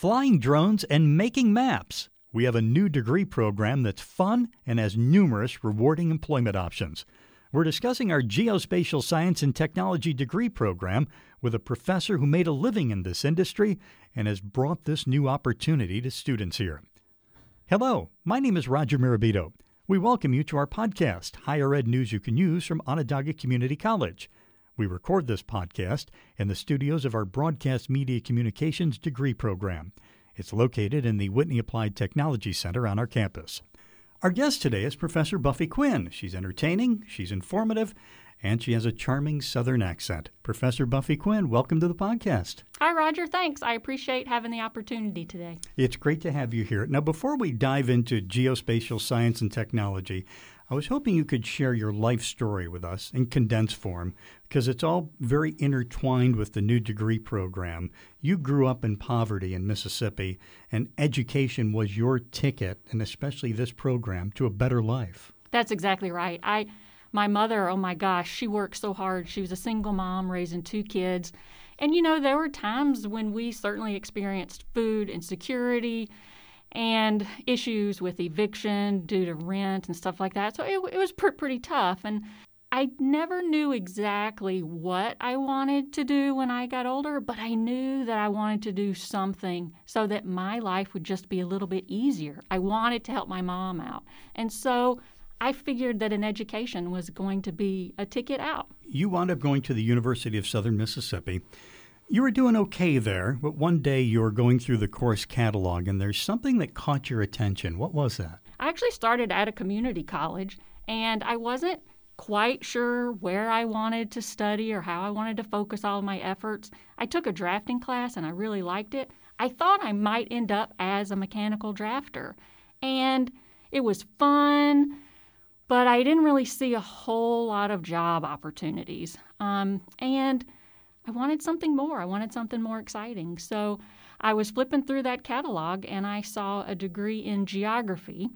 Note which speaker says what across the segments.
Speaker 1: flying drones, and making maps. We have a new degree program that's fun and has numerous rewarding employment options. We're discussing our Geospatial Science and Technology degree program with a professor who made a living in this industry and has brought this new opportunity to students here. Hello, my name is Roger Mirabito. We welcome you to our podcast, Higher Ed News You Can Use from Onondaga Community College. We record this podcast in the studios of our Broadcast Media Communications degree program. It's located in the Whitney Applied Technology Center on our campus. Our guest today is Professor Buffy Quinn. She's entertaining, she's informative, and she has a charming Southern accent. Professor Buffy Quinn, welcome to the podcast.
Speaker 2: Hi, Roger. Thanks. I appreciate having the opportunity today.
Speaker 1: It's great to have you here. Now, before we dive into geospatial science and technology, I was hoping you could share your life story with us in condensed form because it's all very intertwined with the new degree program. You grew up in poverty in Mississippi, and education was your ticket, and especially this program, to a better life.
Speaker 2: That's exactly right. I my mother, oh my gosh, she worked so hard. She was a single mom raising two kids. And you know, there were times when we certainly experienced food insecurity and issues with eviction due to rent and stuff like that. So it, it was pr- pretty tough. And I never knew exactly what I wanted to do when I got older, but I knew that I wanted to do something so that my life would just be a little bit easier. I wanted to help my mom out. And so I figured that an education was going to be a ticket out.
Speaker 1: You wound up going to the University of Southern Mississippi. You were doing okay there, but one day you were going through the course catalog and there's something that caught your attention. What was that?
Speaker 2: I actually started at a community college and I wasn't quite sure where I wanted to study or how I wanted to focus all my efforts. I took a drafting class and I really liked it. I thought I might end up as a mechanical drafter. And it was fun, but I didn't really see a whole lot of job opportunities. Um, and I wanted something more. I wanted something more exciting. So I was flipping through that catalog and I saw a degree in geography.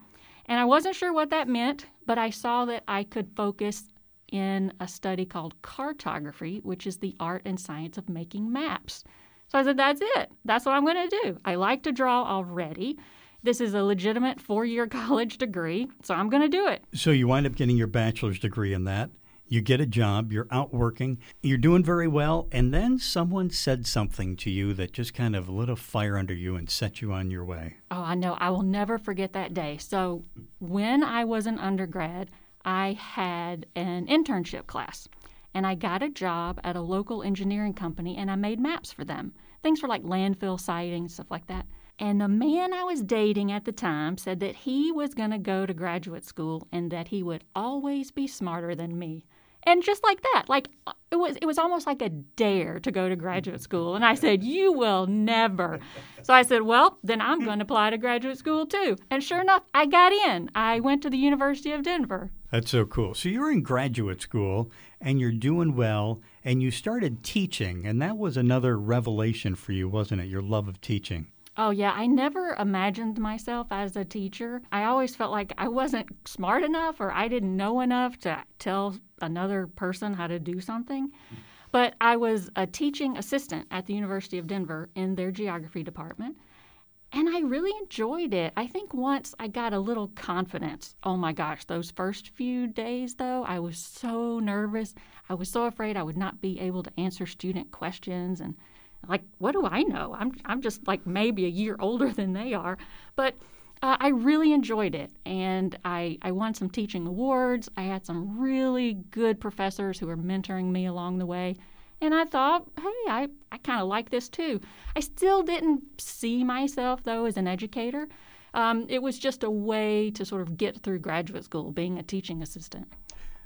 Speaker 2: And I wasn't sure what that meant, but I saw that I could focus in a study called cartography, which is the art and science of making maps. So I said, that's it. That's what I'm going to do. I like to draw already. This is a legitimate four year college degree, so I'm going to do it.
Speaker 1: So you wind up getting your bachelor's degree in that you get a job, you're out working, you're doing very well, and then someone said something to you that just kind of lit a fire under you and set you on your way.
Speaker 2: Oh, I know. I will never forget that day. So, when I was an undergrad, I had an internship class, and I got a job at a local engineering company, and I made maps for them. Things for like landfill siting, stuff like that. And the man I was dating at the time said that he was going to go to graduate school and that he would always be smarter than me and just like that like uh, it was it was almost like a dare to go to graduate school. And i said you will never. So i said well then i'm going to apply to graduate school too. And sure enough i got in. I went to the university of denver.
Speaker 1: That's so cool. So you're in graduate school and you're doing well and you started teaching and that was another revelation for you wasn't it? Your love of teaching
Speaker 2: Oh, yeah. I never imagined myself as a teacher. I always felt like I wasn't smart enough or I didn't know enough to tell another person how to do something. But I was a teaching assistant at the University of Denver in their geography department. And I really enjoyed it. I think once I got a little confidence. Oh my gosh, those first few days though, I was so nervous. I was so afraid I would not be able to answer student questions and like what do I know? I'm I'm just like maybe a year older than they are, but uh, I really enjoyed it, and I I won some teaching awards. I had some really good professors who were mentoring me along the way, and I thought, hey, I I kind of like this too. I still didn't see myself though as an educator. Um, it was just a way to sort of get through graduate school, being a teaching assistant.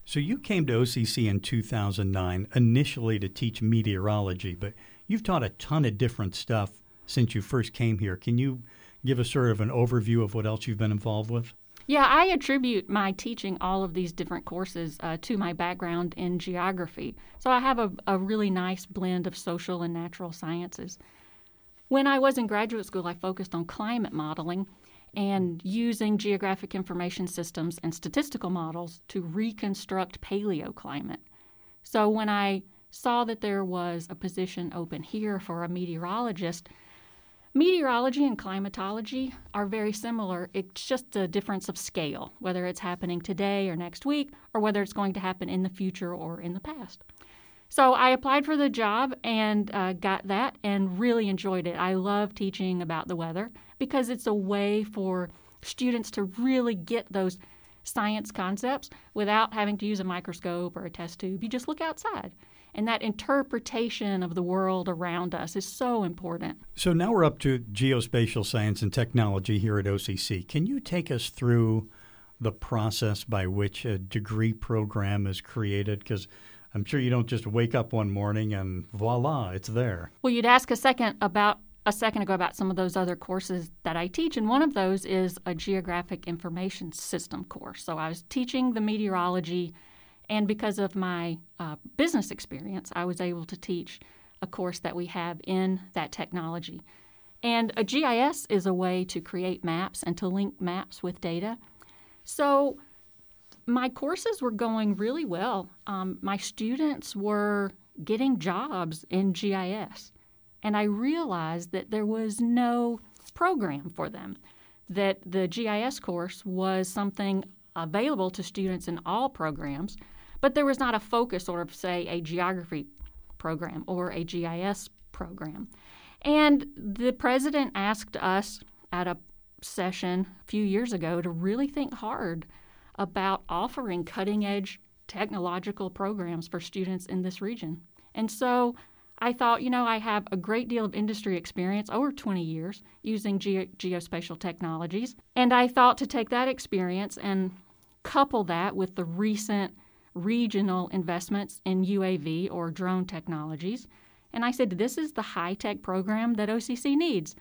Speaker 1: So you came to OCC in 2009 initially to teach meteorology, but You've taught a ton of different stuff since you first came here. Can you give us sort of an overview of what else you've been involved with?
Speaker 2: Yeah, I attribute my teaching all of these different courses uh, to my background in geography. So I have a, a really nice blend of social and natural sciences. When I was in graduate school, I focused on climate modeling and using geographic information systems and statistical models to reconstruct paleoclimate. So when I saw that there was a position open here for a meteorologist, Meteorology and climatology are very similar. It's just a difference of scale, whether it's happening today or next week, or whether it's going to happen in the future or in the past. So I applied for the job and uh, got that and really enjoyed it. I love teaching about the weather because it's a way for students to really get those science concepts without having to use a microscope or a test tube. You just look outside. And that interpretation of the world around us is so important.
Speaker 1: So now we're up to geospatial science and technology here at OCC. Can you take us through the process by which a degree program is created? Because I'm sure you don't just wake up one morning and voila, it's there.
Speaker 2: Well, you'd ask a second about a second ago about some of those other courses that I teach, and one of those is a geographic information system course. So I was teaching the meteorology, and because of my uh, business experience, I was able to teach a course that we have in that technology. And a GIS is a way to create maps and to link maps with data. So my courses were going really well. Um, my students were getting jobs in GIS and I realized that there was no program for them, that the GIS course was something available to students in all programs, but there was not a focus or, say, a geography program or a GIS program. And the president asked us at a session a few years ago to really think hard about offering cutting edge technological programs for students in this region. And so I thought, you know, I have a great deal of industry experience, over 20 years, using ge- geospatial technologies. And I thought to take that experience and couple that with the recent regional investments in UAV or drone technologies. And I said, this is the high tech program that OCC needs.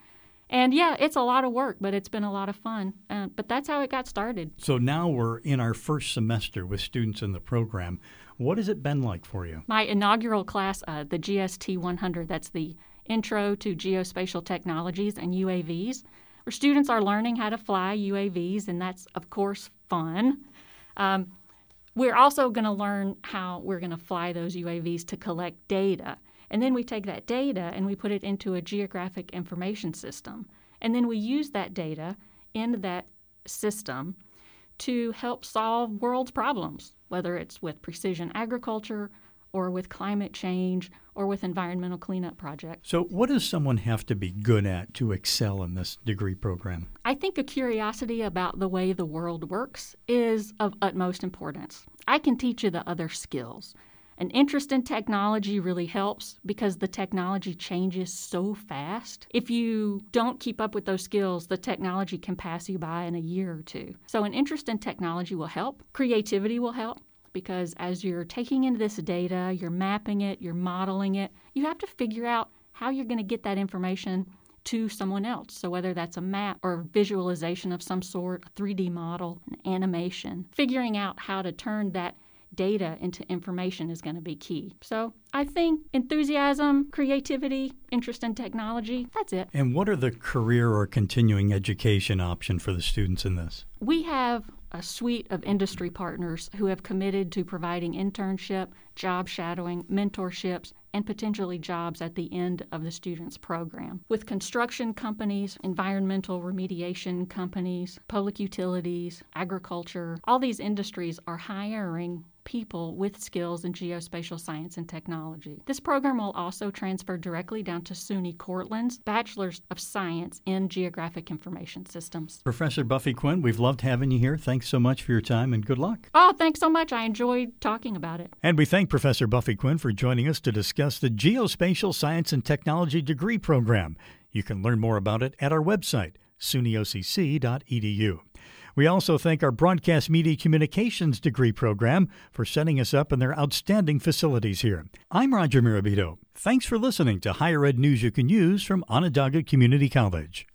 Speaker 2: And yeah, it's a lot of work, but it's been a lot of fun. Uh, but that's how it got started.
Speaker 1: So now we're in our first semester with students in the program. What has it been like for you?
Speaker 2: My inaugural class, uh, the GST 100, that's the Intro to Geospatial Technologies and UAVs, where students are learning how to fly UAVs, and that's, of course, fun. Um, we're also going to learn how we're going to fly those UAVs to collect data. And then we take that data and we put it into a geographic information system. And then we use that data in that system to help solve world's problems, whether it's with precision agriculture or with climate change or with environmental cleanup projects.
Speaker 1: So, what does someone have to be good at to excel in this degree program?
Speaker 2: I think a curiosity about the way the world works is of utmost importance. I can teach you the other skills. An interest in technology really helps because the technology changes so fast. If you don't keep up with those skills, the technology can pass you by in a year or two. So, an interest in technology will help. Creativity will help because as you're taking in this data, you're mapping it, you're modeling it, you have to figure out how you're going to get that information to someone else. So, whether that's a map or visualization of some sort, a 3D model, an animation, figuring out how to turn that data into information is going to be key. So I think enthusiasm, creativity, interest in technology, that's it.
Speaker 1: And what are the career or continuing education option for the students in this?
Speaker 2: We have a suite of industry partners who have committed to providing internship, job shadowing, mentorships, and potentially jobs at the end of the student's program. With construction companies, environmental remediation companies, public utilities, agriculture, all these industries are hiring people with skills in geospatial science and technology. This program will also transfer directly down to SUNY Cortland's Bachelor's of Science in Geographic Information Systems.
Speaker 1: Professor Buffy Quinn, we've loved having you here. Thanks so much for your time and good luck.
Speaker 2: Oh, thanks so much. I enjoyed talking about it.
Speaker 1: And we thank Professor Buffy Quinn for joining us to discuss the Geospatial Science and Technology degree program. You can learn more about it at our website, sunyocc.edu. We also thank our Broadcast Media Communications degree program for setting us up in their outstanding facilities here. I'm Roger Mirabito. Thanks for listening to Higher Ed News You Can Use from Onondaga Community College.